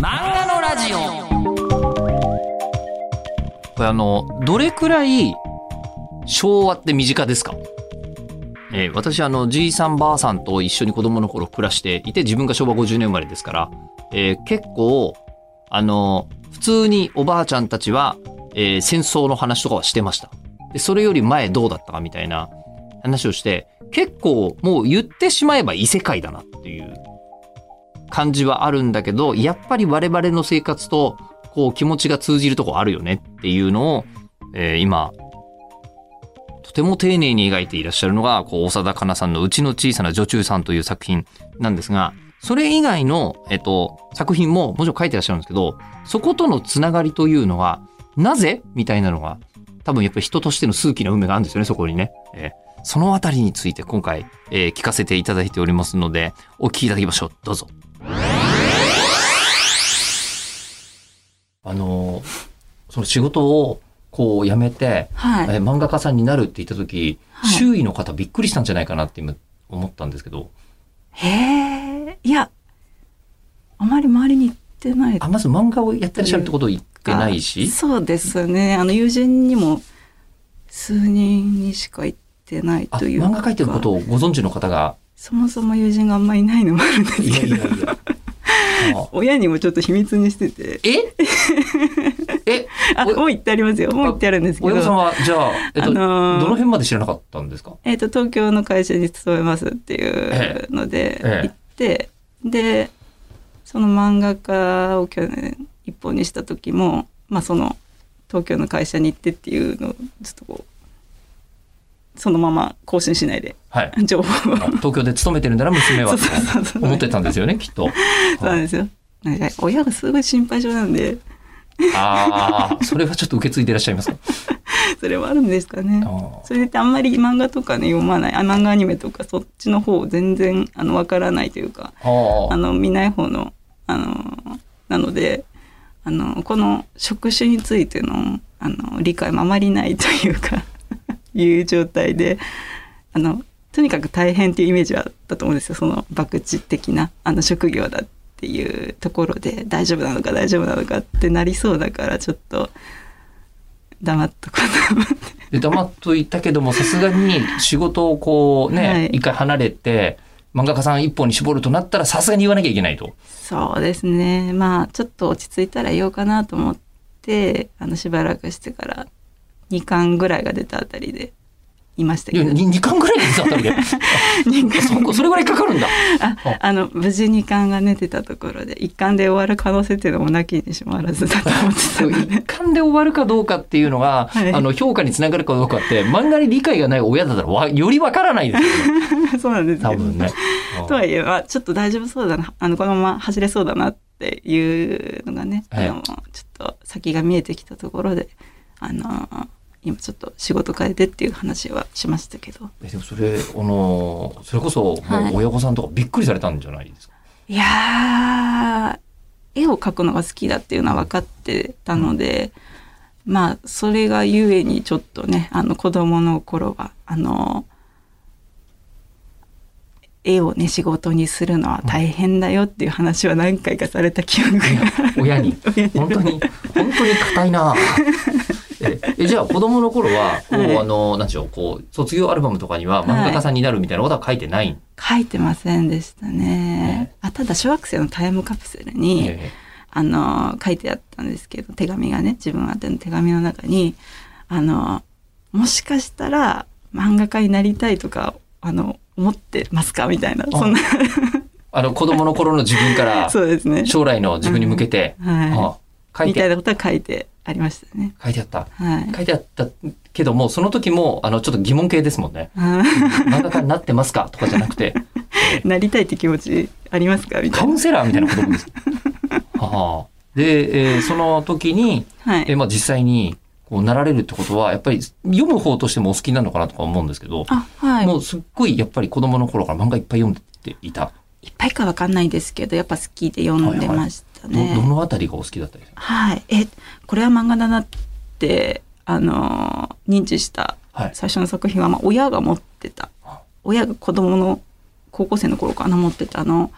漫画のラジオ。これあのどれくらい昭和って身近ですか？えー私あのじいさんばあさんと一緒に子供の頃暮らしていて自分が昭和50年生まれですから、えー結構あの普通におばあちゃんたちは、えー戦争の話とかはしてました。でそれより前どうだったかみたいな話をして結構もう言ってしまえば異世界だなっていう感じはあるんだけどやっぱり我々の生活とこう気持ちが通じるとこあるよねっていうのを、えー今とても丁寧に描いていらっしゃるのがこう長田香奈さんの「うちの小さな女中さん」という作品なんですがそれ以外の、えっと、作品ももちろん書いてらっしゃるんですけどそことのつながりというのはなぜみたいなのが多分やっぱり人としての数奇な運命があるんですよねそこにね。えーそのあたりについて今回、えー聞かせていただいておりますのでお聞きいただきましょうどうぞ。あのその仕事をこう辞めて、はい。えー漫画家さんになるって言った時、はい周囲の方びっくりしたんじゃないかなって今思ったんですけどへえ。いや、あまり周りに行ってないあまず漫画をやってらっしゃるってことを言ってないしそうですね。あの、友人にも数人にしか行ってないあという漫画描いてることをご存知の方がそもそも友人があんまりいないのもあるんですいやけど、いやいや。あ親にもちょっと秘密にしてて、え？え？あ、おもう言ってありますよ。もう言ってあるんですけ親御さんど、はじゃあ、えっとあのーどの辺まで知らなかったんですか？えっ、と、東京の会社に勤めますっていうのでええ。行って、で、その漫画家を去年一本にした時も、まあその東京の会社に行ってっていうのをちょっとこう、そのまま更新しないではい。情報をあ東京で勤めてるなら娘は そうそうそうそう思ってたんですよね、きっと。そうなんですよ。親がすごい心配性なんで、ああ、それはちょっと受け継いでいらっしゃいますか？それはあるんですかねそれであんまり漫画とかね読まないあ漫画アニメとかそっちの方全然あのわからないというかあの見ない方のあのなのであのこの職種についてのあの理解もあまりないというかいう状態であのとにかく大変っていうイメージはあったと思うんですよその博打的なあの職業だっていうところで大丈夫なのか大丈夫なのかってなりそうだからちょっと黙っとこうと思って。で黙っといたけどもさすがに仕事をこうね、はい一回離れて漫画家さん一本に絞るとなったらさすがに言わなきゃいけないと。そうですね。まあ、ちょっと落ち着いたら言おうかなと思って、あの、しばらくしてから、2巻ぐらいが出たあたりで、いましたけど。2, 巻ぐらいで出た あたりで。そこそれぐらいかかるんだ。ああの、無事2巻が寝てたところで、1巻で終わる可能性っていうのもなきにしもあらずだと思ってたの一で。巻で終わるかどうかっていうのが、はいあの評価につながるかどうかって漫画に理解がない親だったらわよりわからないですよね そうなんです。多分ね。とはいえ、まあ、ちょっと大丈夫そうだな、あの、このまま走れそうだなっていうのがね、はいあの、ちょっと先が見えてきたところで、あの、今ちょっと仕事変えてっていう話はしましたけど。えでもそれあのそれこそもはいう親御さんとかびっくりされたんじゃないですか？いやー、絵を描くのが好きだっていうのは分かってたので、まあ、それがゆえにちょっとね、あの、子供の頃は、あの、絵をね、仕事にするのは大変だよっていう話は何回かされた記憶が。親に？親に 本当に？本当に硬いな。ええじゃあ子供の頃は こう、はいあのなんでしょうこう卒業アルバムとかには漫画家さんになるみたいなことは書いてない？書いてませんでしたね。あただ小学生のタイムカプセルに、えあの書いてあったんですけど手紙がね自分宛ての手紙の中にあのもしかしたら漫画家になりたいとかあの思ってますか？みたいなそんな。あの子供の頃の自分から そうですね。将来の自分に向けて、はあ書い。いて。みたいなことは書いてありましたね。書いてあった。はい。書いてあったけどもその時もあのちょっと疑問系ですもんね。あ漫画家になってますか？とかじゃなくて、え ーなりたいって気持ちありますか？みたカウいな。ンセラーみたいな子供です。はあ、で、えーその時に、はい。えーまあ、実際にこうなられるってことはやっぱり読む方としてもお好きなのかなとか思うんですけど、あ、はい。もうすっごいやっぱり子供の頃から漫画いっぱい読んでいた。いっぱいかわかんないですけど、やっぱ好きで読んでましたどね。どのあたりがお好きだったですかはい。え、これは漫画だなって、あのー認知したはい。最初の作品は、まあ、親が持ってたあ。親が子供の高校生の頃かな持ってたあの、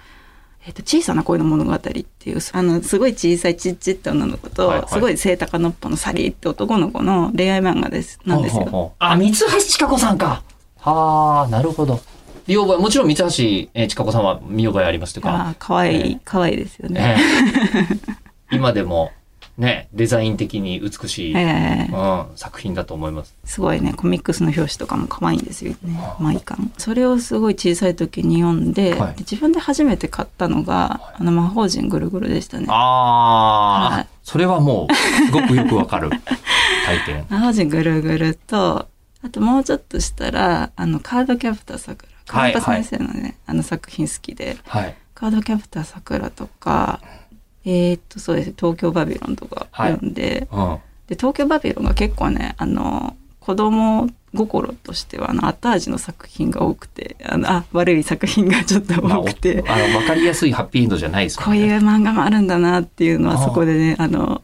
えっと小さな恋の物語っていうあのすごい小さいちっちって女の子と、はいはいすごい背高のっぽのサリーって男の子の恋愛漫画ですなんですよ。ほうほうほうあ、三橋千佳子さんか。はあ、なるほど。見覚え、もちろん三橋えー千佳子さんは見覚えありますとか、ああ可愛いええ可愛いですよね。ええ 今でもね、デザイン的に美しい、ええうん、作品だと思います。すごいねコミックスの表紙とかも可愛いんですよね。毎巻それをすごい小さい時に読んで,で、はい。自分で初めて買ったのが、あの魔法陣ぐるぐるでしたね。ああ、はい。それはもう、すごくよくわかる。体験。魔法陣ぐるぐるとあともうちょっとしたらあのカードキャプターさくらはい川端先生のね、あの作品好きではい。カードキャプターさくらとかえーっとそうです東京バビロンとかはい読んで、うん。で東京バビロンが結構ねあの子供心としてはあの後味の作品が多くてあのあ悪い作品がちょっとまあ、多くて、おあの、わかりやすいハッピーエンドじゃないですこうよね。いう漫画もあるんだなっていうのはあーそこでねあの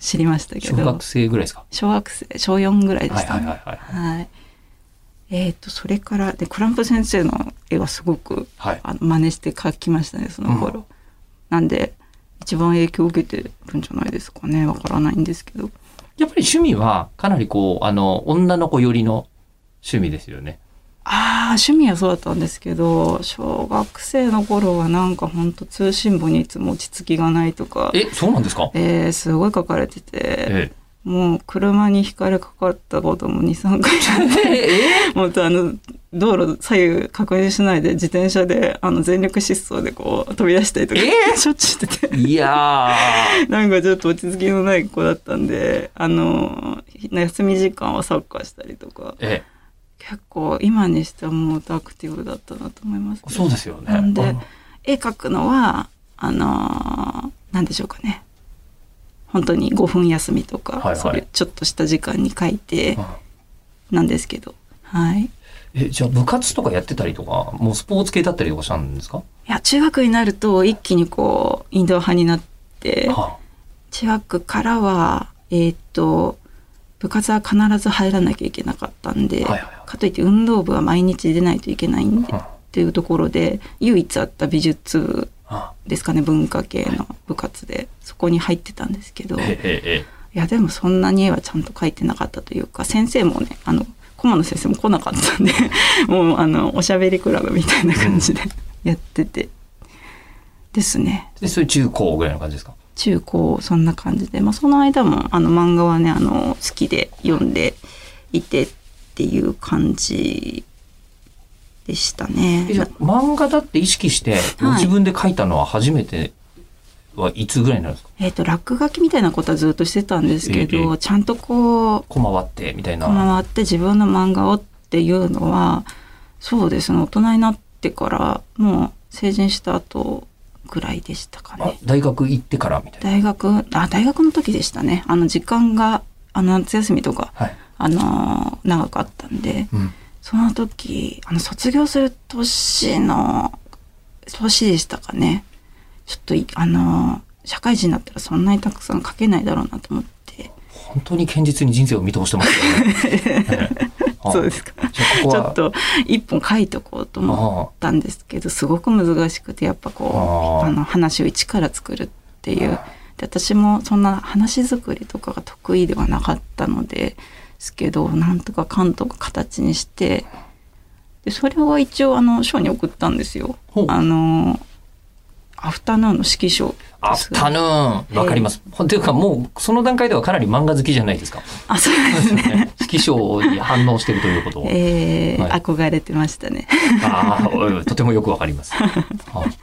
知りましたけど小学生ぐらいですか？小学生小4ぐらいではいしたね。はいはいはい。はいえー、とそれからでクランプ先生の絵はすごくはい。あの真似して描きましたねその頃、なんで一番影響を受けてるんじゃないですかねわからないんですけど。やっぱり趣味は、かなりこう、あの、女の子寄りの趣味ですよね。ああ趣味はそうだったんですけど小学生の頃はなんかほんと通信簿にいつも落ち着きがないとか。え、そうなんですか？えー、すごい書かれてて。えもう車にひかれかかったことも23回あってえ？え もっとあの道路左右確認しないで自転車であの全力疾走でこう飛び出したりとか、しょっちゅうしてて。いやー。なんかちょっと落ち着きのない子だったんであの休み時間はサッカーしたりとか。え結構今にしてはもっとアクティブだったなと思います、え、そうですよね。なんでうん。絵描くのはあのなんでしょうかね本当に5分休みとか、はいはい。そういうちょっとした時間に描いてうん。なんですけど。はい。え、じゃあ部活とかやってたりとか、もうスポーツ系だったりとかしたんですか？いや中学になると一気にこうインドア派になっては中学からはえーっと部活は必ず入らなきゃいけなかったんで、はいはいはい。かといって運動部は毎日出ないといけないんで、うんっていうところで唯一あった美術部あですかね文化系の部活で。そこに入ってたんですけど。いやでもそんなに絵はちゃんと描いてなかったというか先生もねあの顧問の先生も来なかったんで もうあのおしゃべりクラブみたいな感じでやってて。ですね。で、それ中高ぐらいの感じですか？中高そんな感じで、まあ、その間もあの漫画はねあの好きで読んでいてっていう感じでしたね。漫画だって意識して、ご自分で書いたのは初めてはいつぐらいになるんですか？えっ、と落書きみたいなことはずっとしてたんですけえど、えちゃんとこうこまわってみたいな。回って自分の漫画をっていうのはそうですね大人になってからもう成人した後ぐらいでしたかあね。大学行ってからみたいな。大学あ大学の時でしたねあの時間があの夏休みとかはい。あのー長かったんでうん。その時あの卒業する年の年でしたかね。ちょっといあのー社会人になったらそんなにたくさん書けないだろうなと思って。本当に堅実に人生を見通してますよね。ええあそうですか。ここは。ちょっと一本書いとこうと思ったんですけどすごく難しくてやっぱこうあの話を一から作るっていう。で私もそんな話作りとかが得意ではなかったのですけどなんとかかんとか形にしてでそれを一応あの賞に送ったんですよ。あのアフタヌーンの指揮賞アフタヌーン、わかります。というかもうその段階ではかなり漫画好きじゃないですか。あそうですね。指揮賞に反応してるということを。えーはい憧れてましたね。ああ、とてもよくわかります。はい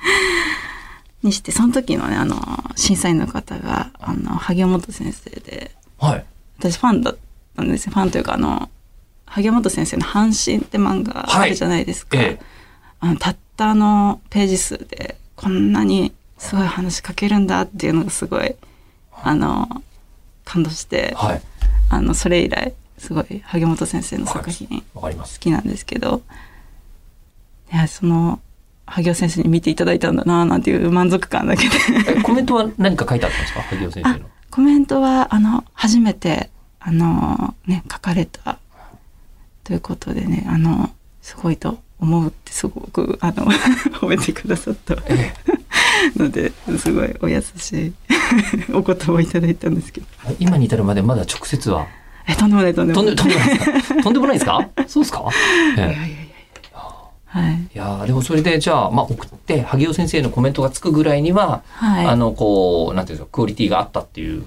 にしてその時のねあの審査員の方があの萩本先生ではい。私ファンだったんですよファンというかあの萩本先生の「阪神」って漫画あるじゃないですか、ええ。あのたったあのページ数でこんなにすごい話しかけるんだっていうのがすごいあの感動してはい。あのそれ以来すごい萩本先生の作品。好きなんですけどいやその萩尾先生に見ていただいたんだななんていう満足感だけでえ、コメントは何か書いてあったんですか？萩尾先生の。コメントはあの初めてあのね書かれた。ということでねあのすごいと思うってすごくあの 褒めてくださった。え のですごいお優しい お言葉をいただいたんですけど。今に至るまでまだ直接は？えとんでもないとんでとんでもない。とんでもないですか？とんでもないですか？そうですか？ええ。いやいやいやいや。はい。いやーでもそれでじゃあ、まあ、送って萩尾先生のコメントがつくぐらいには、はい。あのこうなんていうんですかクオリティがあったっていう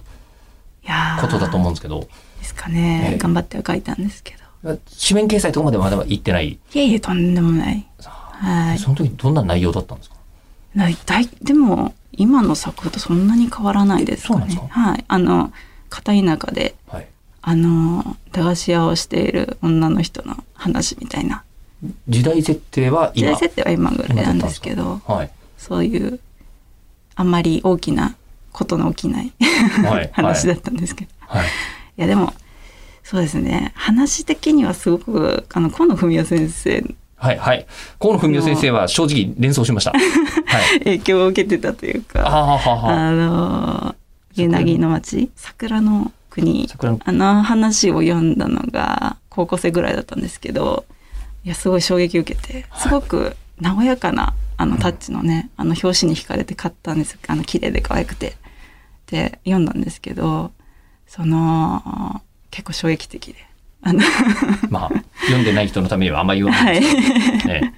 ことだと思うんですけどですかね、ええ。頑張っては書いたんですけど。紙面掲載とかまでまだ行ってない、いえいえとんでもない。はい。その時どんな内容だったんですか？なだいでも今の作風とそんなに変わらないですかね。はい。あの片田舎ではい。あの駄菓子屋をしている女の人の話みたいな。時代設定は今？時代設定は今ぐらいなんですけどはい。そういうあんまり大きなことの起きないはい。話だったんですけど、はいいやでもそうですね。話的にはすごくあの河野文也先生。はいはい。河野文雄先生は正直連想しました。はい。影響を受けてたというあかははは。あの湯凪の町桜の国桜のあの話を読んだのが高校生ぐらいだったんですけどいやすごい衝撃を受けてはい。すごく和やかなあのタッチのね、あの表紙に惹かれて買ったんですあの綺麗で可愛くて。で読んだんですけどその結構衝撃的で。あの。まあ読んでない人のためにはあんまり言わなはいいです。ね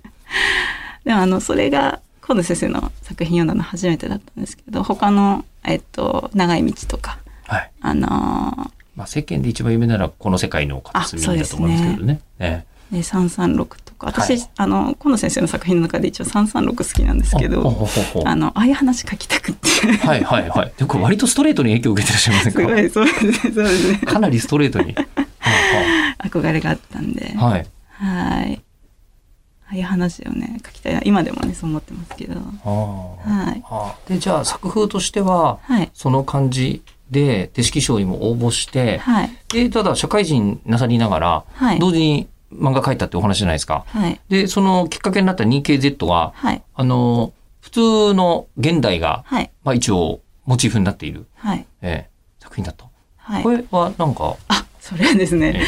でもあのそれが河野先生の作品読んだの初めてだったんですけど他の、えっと、長い道とかはい。あのー。まあ、世間で一番有名ならこの世界の片隅だと思うんですけどね。えで336とか。私、はい。あの河野先生の作品の中で一応336好きなんですけどあのああいう話書きたくって。はいはいはい。でこれ割とストレートに影響を受けてらっしゃいませんか？すごいそうですねそうですね。かなりストレートに。は憧れがあったんで。いはい。はい。はいああいう話をね書きたいな。今でもねそう思ってますけど。はい。でじゃあ作風としてははい。その感じで手式賞にも応募して、はい。でただ社会人なさりながら、はい。同時に漫画描いたってお話じゃないですか。はいでそのきっかけになった 2KZ ははいあの普通の現代が、はいまあ、一応モチーフになっている、はいええ作品だと。はいこれはなんか、あそれはですね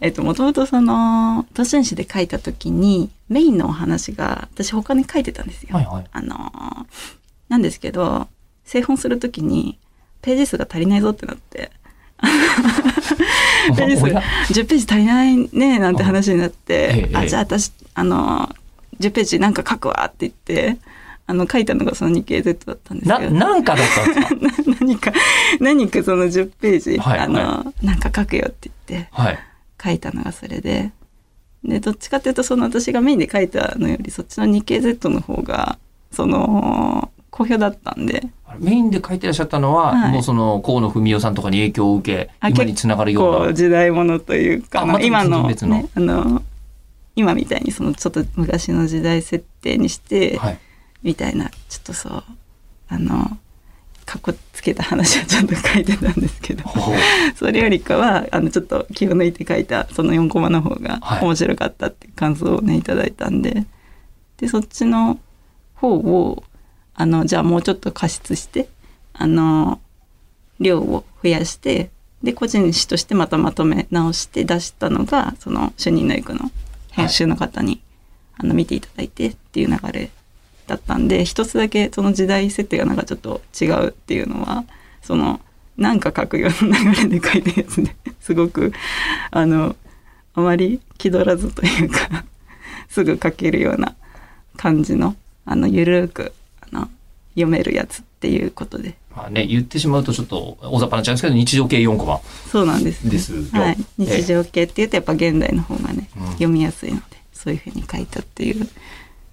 えっともともとその都心誌で書いた時にメインのお話が私他に書いてたんですよ。はいはい。あのーなんですけど製本するときにページ数が足りないぞってなってページ数おや10ページ足りないねなんて話になって、ええあじゃあ私あのー10ページなんか書くわって言ってあの書いたのがその 2KZ だったんですな、けど。なんかだったんですか？何か何かその10ページ、はいあのーなんか書くよって言ってはい。書いたのがそれで。でどっちかっていうとその私がメインで書いたのよりそっちの 2KZ の方がその好評だったんで。メインで書いてらっしゃったのは、はい。もうその河野文雄さんとかに影響を受け、あ今につながるような。時代物というかま今の,、ね、あの今みたいにそのちょっと昔の時代設定にして、はい。みたいなちょっとそうあのかっこつけた話をちょっと書いてたんですけどそれよりかはあのちょっと気を抜いて書いたその4コマの方がはい。面白かったって感想をねいただいたんで。でそっちの方をあのじゃあもうちょっと加筆してあの量を増やしてで個人誌としてまたまとめ直して出したのがその主任の役の編集の方に、あの見ていただいてっていう流れだったんで一つだけその時代設定がなんかちょっと違うっていうのはそのなんか書くような流れで書いたやつで すごくあのあまり気取らずというかすぐ書けるような感じのあのゆるくあの読めるやつっていうことで。まあね、言ってしまうとちょっと大雑把になっちゃうんですけど、日常系4コマ。そうなんです、ね、ですよ。はい、ええ。日常系っていうとやっぱ現代の方がね、うん。読みやすいのでそういうふうに書いたっていう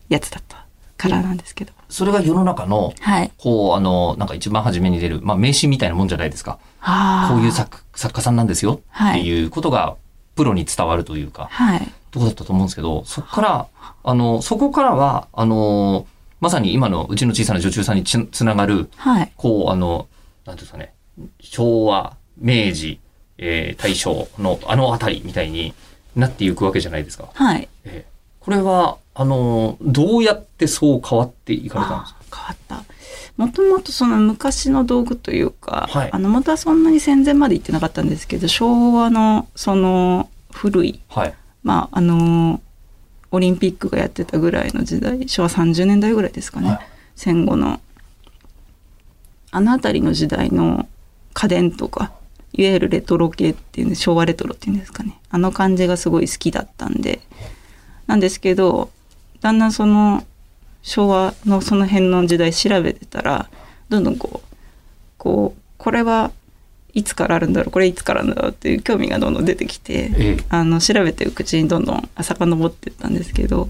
やつだったからなんですけど、それが世の中の、はい。こう、あの、なんか一番初めに出る、まあ名刺みたいなもんじゃないですか。こういう作作家さんなんですよ。はい。っていうことが、プロに伝わるというか、はいとこだったと思うんですけど、そこから、あの、そこからは、あの、まさに今のうちの小さな女中さんにつつながる、はい。こう、あの、なんていうんですかね、昭和、明治、えー大正のあのあたりみたいになっていくわけじゃないですか。はい。えーこれは、あの、どうやってそう変わっていかれたんですか？あ変わった。もともとその昔の道具というか、はい。あのまたそんなに戦前まで行ってなかったんですけど昭和のその古いはい。まああのオリンピックがやってたぐらいの時代昭和30年代ぐらいですかね、はい。戦後の。あの辺りの時代の家電とかいわゆるレトロ系っていうんで昭和レトロっていうんですかね。あの感じがすごい好きだったんで。なんですけどだんだんその昭和のその辺の時代調べてたらどんどんこうこうこれはいつからあるんだろうこれいつからなんだろうっていう興味がどんどん出てきてええ。あの調べていくうちにどんどん遡っていったんですけど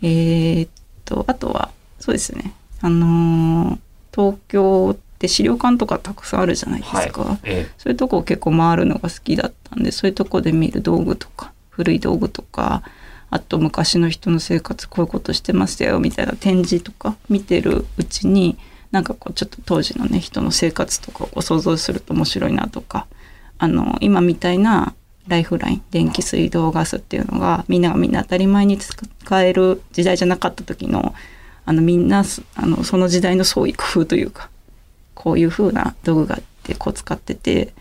えーっとあとはそうですね。あのー東京って資料館とかたくさんあるじゃないですか、え。そういうとこを結構回るのが好きだったんでそういうとこで見る道具とか古い道具とかあと昔の人の生活こういうことしてましたよみたいな展示とか見てるうちになんかこうちょっと当時のね人の生活とかを想像すると面白いなとかあの今みたいなライフライン電気水道ガスっていうのがみんながみんな当たり前に使える時代じゃなかった時のあのみんなあのその時代の創意工夫というかこういう風な道具があってこう使ってて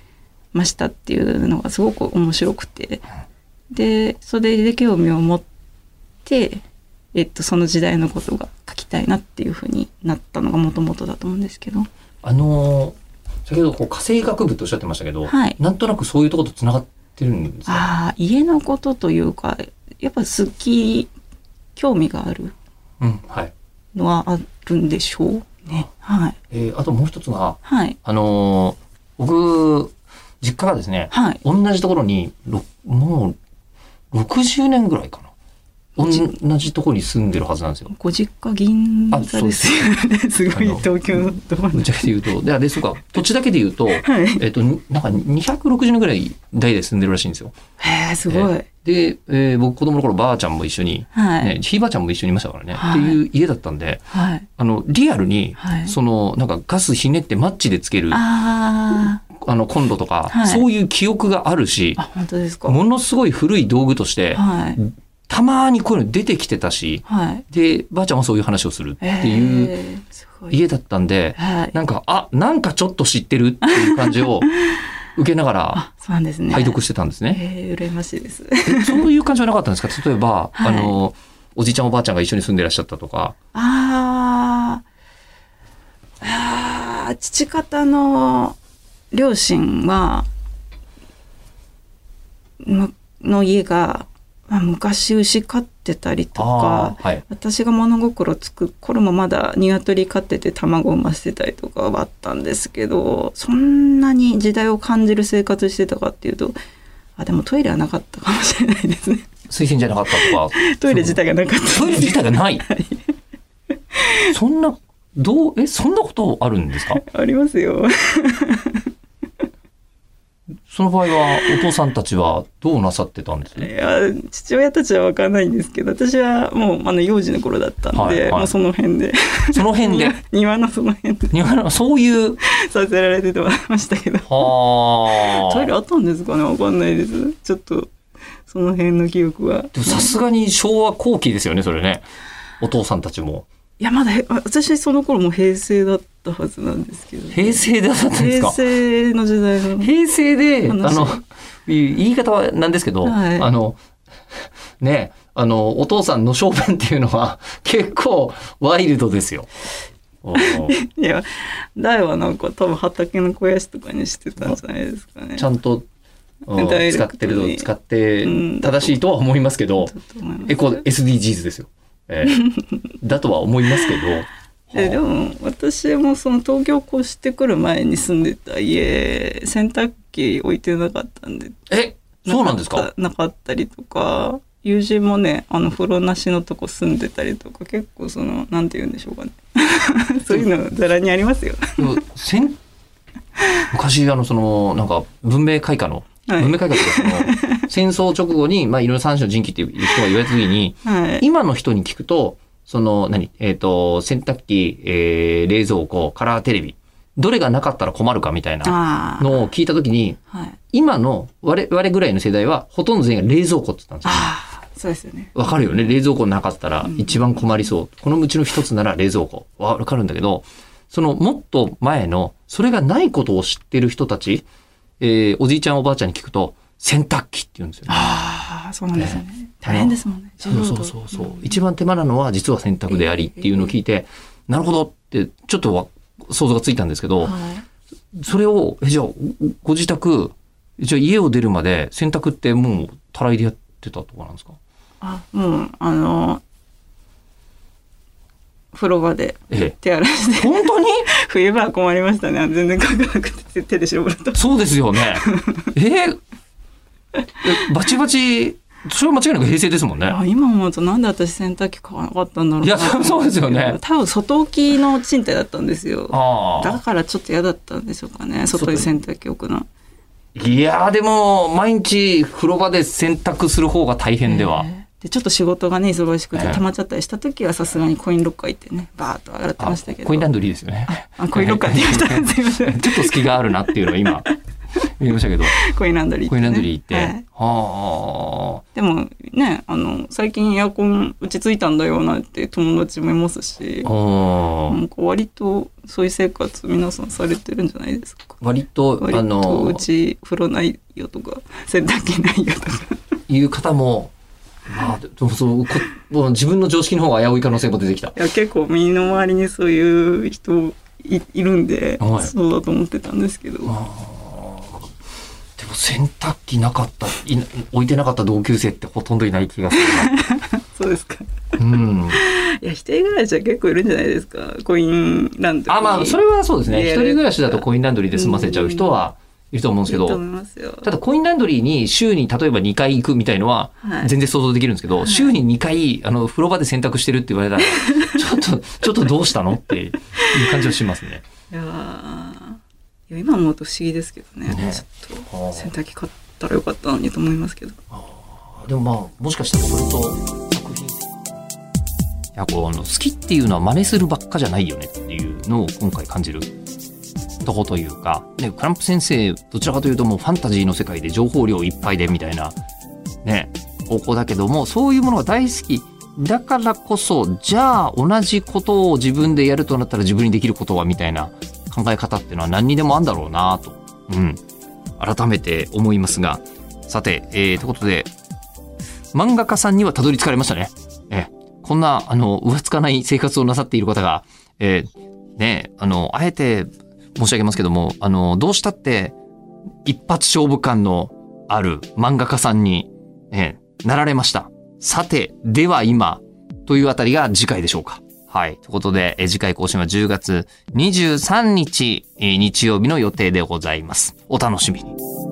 ましたっていうのがすごく面白くて。でそれで興味を持って、えっと、その時代のことが書きたいなっていう風になったのがもともとだと思うんですけど。あのー先ほどこう火星学部とおっしゃってましたけど、はい。なんとなくそういうところとつながってるんですかああ家のことというかやっぱ好き興味があるうん、はい。のはあるんでしょうね。はい。えーあともう一つが、はい。あのー僕、実家がですね、はい。同じところに、ろもう、60年ぐらいかな。同じところに住んでるはずなんですよ。ご実家銀座ですよね。す。ごい東京のど真んぶっちゃ言うと。で、あで、そうか、土地だけで言うと、中はい。えっと、になんか260年ぐらい代で住んでるらしいんですよ。へえすごい、で、えー僕子供の頃ばあちゃんも一緒に、はい、ね、ひいばあちゃんも一緒にいましたからね、はい。っていう家だったんで、はい。あの、リアルに、はい。その、なんかガスひねってマッチでつける、ああの、コンロとか、はい。そういう記憶があるし本当ですか。ものすごい古い道具として、はいたまにこういうの出てきてたし、はい。で、ばあちゃんもそういう話をするっていう家だったんで、はい。なんか、あ、なんかちょっと知ってるっていう感じを 受けながらあそうなんですね。拝読してたんですね。えー、羨ましいです。えそういう感じはなかったんですか？例えば、はい。あの、おじいちゃんおばあちゃんが一緒に住んでらっしゃったとか。あー。あー父方の両親はのの家が、まあ、昔牛飼ってたりとかはい。私が物心つく頃もまだ鶏飼ってて卵を産ませてたりとかはあったんですけどそんなに時代を感じる生活してたかっていうとあでもトイレはなかったかもしれないですね推薦じゃなかったとか。トイレ自体がなかったトイレ自体がない。そんな、どう、え、そんなことあるんですか？ありますよその場合は、お父さんたちはどうなさってたんです？いや父親たちは分かんないんですけど私はもうあの幼児の頃だったんで、はいはい。もうその辺で。その辺で？庭のその辺で。庭のそういう、させられててましたけど。はあ。トイレあったんですかね？分かんないです。ちょっとその辺の記憶は。でもさすがに昭和後期ですよね、それね。お父さんたちも。いやまだへ私その頃も平成だったはずなんですけど平成でだったんです平か成の時代の。平成で、あ話の、い言い方はなんですけど、はい。あの、ね、あの、お父さんの小便っていうのは 結構ワイルドですよ。いや大はなんか多分畑の肥やしとかにしてたんじゃないですかね。ちゃんと、使ってると使ってうん。正しいとは思いますけど、だと思います。エコ SDGs ですよ。ええ。だとは思いますけど。えでも私もその東京越してくる前に住んでた家洗濯機置いてなかったんで。え、そうなんですか？なかったりとか友人もねあの風呂なしのとこ住んでたりとか結構そのなんて言うんでしょうかね。そういうのざらにありますよ。昔、あの、その、なんか、文明開化の、はい文明開化というか、その、戦争直後に、まあ、いろいろ三種の神器っていう人が言われた時に、はい、今の人に聞くと、その、何？えっ、と、洗濯機、えー、冷蔵庫、カラーテレビ、どれがなかったら困るかみたいなのを聞いた時に、はい、今の我々ぐらいの世代は、ほとんど全員が冷蔵庫って言ったんですよ。あーそうですよね。わかるよね？冷蔵庫なかったらうん一番困りそう。このうちの一つなら冷蔵庫。わかるんだけど、そのもっと前の、それがないことを知ってる人たち、えーおじいちゃんおばあちゃんに聞くと、洗濯機って言うんですよね。ああそうなんですよね。ね大変ですもんね。そうそうそうそう。一番手間なのは実は洗濯でありっていうのを聞いて、なるほどって、ちょっとわ想像がついたんですけど、はいそれを、えじゃあ、ご自宅、じゃあ家を出るまで洗濯ってもうたらいでやってたとかなんですか？あもうあの風呂場でええ。手洗いして。本当に？冬場は困りましたね。全然書かなくて手で絞ると。そうですよね。えーえバチバチ、それは間違いなく平成ですもんね。あ今思うとなんで私洗濯機買わなかったんだろうな。いや そうですよね。多分外置きの賃貸だったんですよ。あだからちょっと嫌だったんでしょうかね。外に洗濯機置くの。あ。いやーでも、毎日風呂場で洗濯する方が大変では。えーでちょっと仕事がね忙しくてええ。溜まっちゃったりした時はさすがにコインロッカー行ってねバーッと洗ってあましたけど。コインランドリーですよね。あコインロッカーって言いましたすいません。ちょっと隙があるなっていうのは今、言いましたけど、コインランドリーコインランドリー行って。はいはでもねあの最近エアコン落ち着いたんだよなんて友達もいますしなんか割とそういう生活皆さんされてるんじゃないですか。割と、割とあのう、ち風呂ないよとか洗濯機ないよとか。いう方も、まあ、でもそうこもう自分の常識の方が危うい可能性も出てきた。いや結構身の回りにそういう人いいるんで、はいそうだと思ってたんですけどでも洗濯機なかった、いな置いてなかった同級生ってほとんどいない気がする そうですかな。うん。いや一人暮らしは結構いるんじゃないですかコインランドリーあ、まあ、それはそうですね。一人暮らしだとコインランドリーで済ませちゃう人はいると思うんですけどいいと思、いますよ。ただコインランドリーに週に例えば2回行くみたいのははい。全然想像できるんですけど、週に2回あの風呂場で洗濯してるって言われたら ちょっとちょっとどうしたのっていう感じはしますね。いやー。いや今思うと不思議ですけどね。ね。ちょっと洗濯機買ったらよかったのにと思いますけど。でもまあもしかしたらそれと作品。いやこうあの好きっていうのは真似するばっかじゃないよねっていうのを今回感じるとこというか、ね、クランプ先生どちらかというともうファンタジーの世界で情報量いっぱいでみたいなね方向だけどもそういうものが大好きだからこそじゃあ同じことを自分でやるとなったら自分にできることはみたいな考え方っていうのは何にでもあんだろうなと、うん、改めて思いますがさて、えー、ということで漫画家さんにはたどり着かれましたね。えこんな、あの、浮つかない生活をなさっている方が、えーね、あの、あえて申し上げますけども、あの、どうしたって、一発勝負感のある漫画家さんに、えーなられました。さて、では今、というあたりが次回でしょうか。はい。ということで、え次回更新は10月23日、日曜日の予定でございます。お楽しみに。